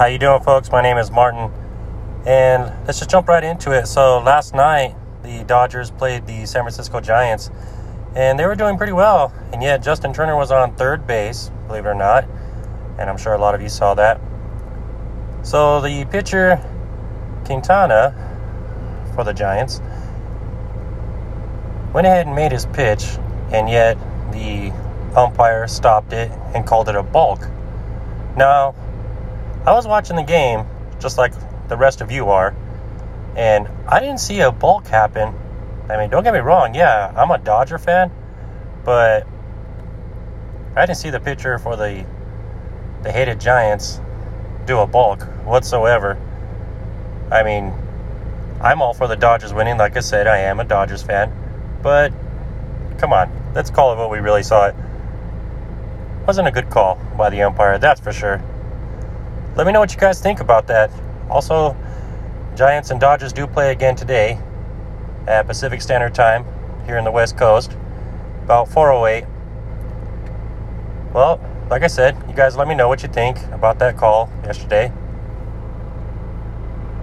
How you doing, folks? My name is Martin, and let's just jump right into it. So last night, the Dodgers played the San Francisco Giants, and they were doing pretty well. And yet, Justin Turner was on third base, believe it or not, and I'm sure a lot of you saw that. So the pitcher Quintana for the Giants went ahead and made his pitch, and yet the umpire stopped it and called it a balk. Now, I was watching the game just like the rest of you are, and I didn't see a balk happen. I mean, don't get me wrong, yeah, I'm a Dodger fan, but I didn't see the pitcher for the the hated Giants do a balk whatsoever. I mean, I'm all for the Dodgers winning. Like I said, I am a Dodgers fan, but come on, let's call it what we really saw. It wasn't a good call by the umpire, that's for sure. Let me know what you guys think about that. Also, Giants and Dodgers do play again today at Pacific Standard Time here in the West Coast, about 4:08. Well, like I said, you guys let me know what you think about that call yesterday.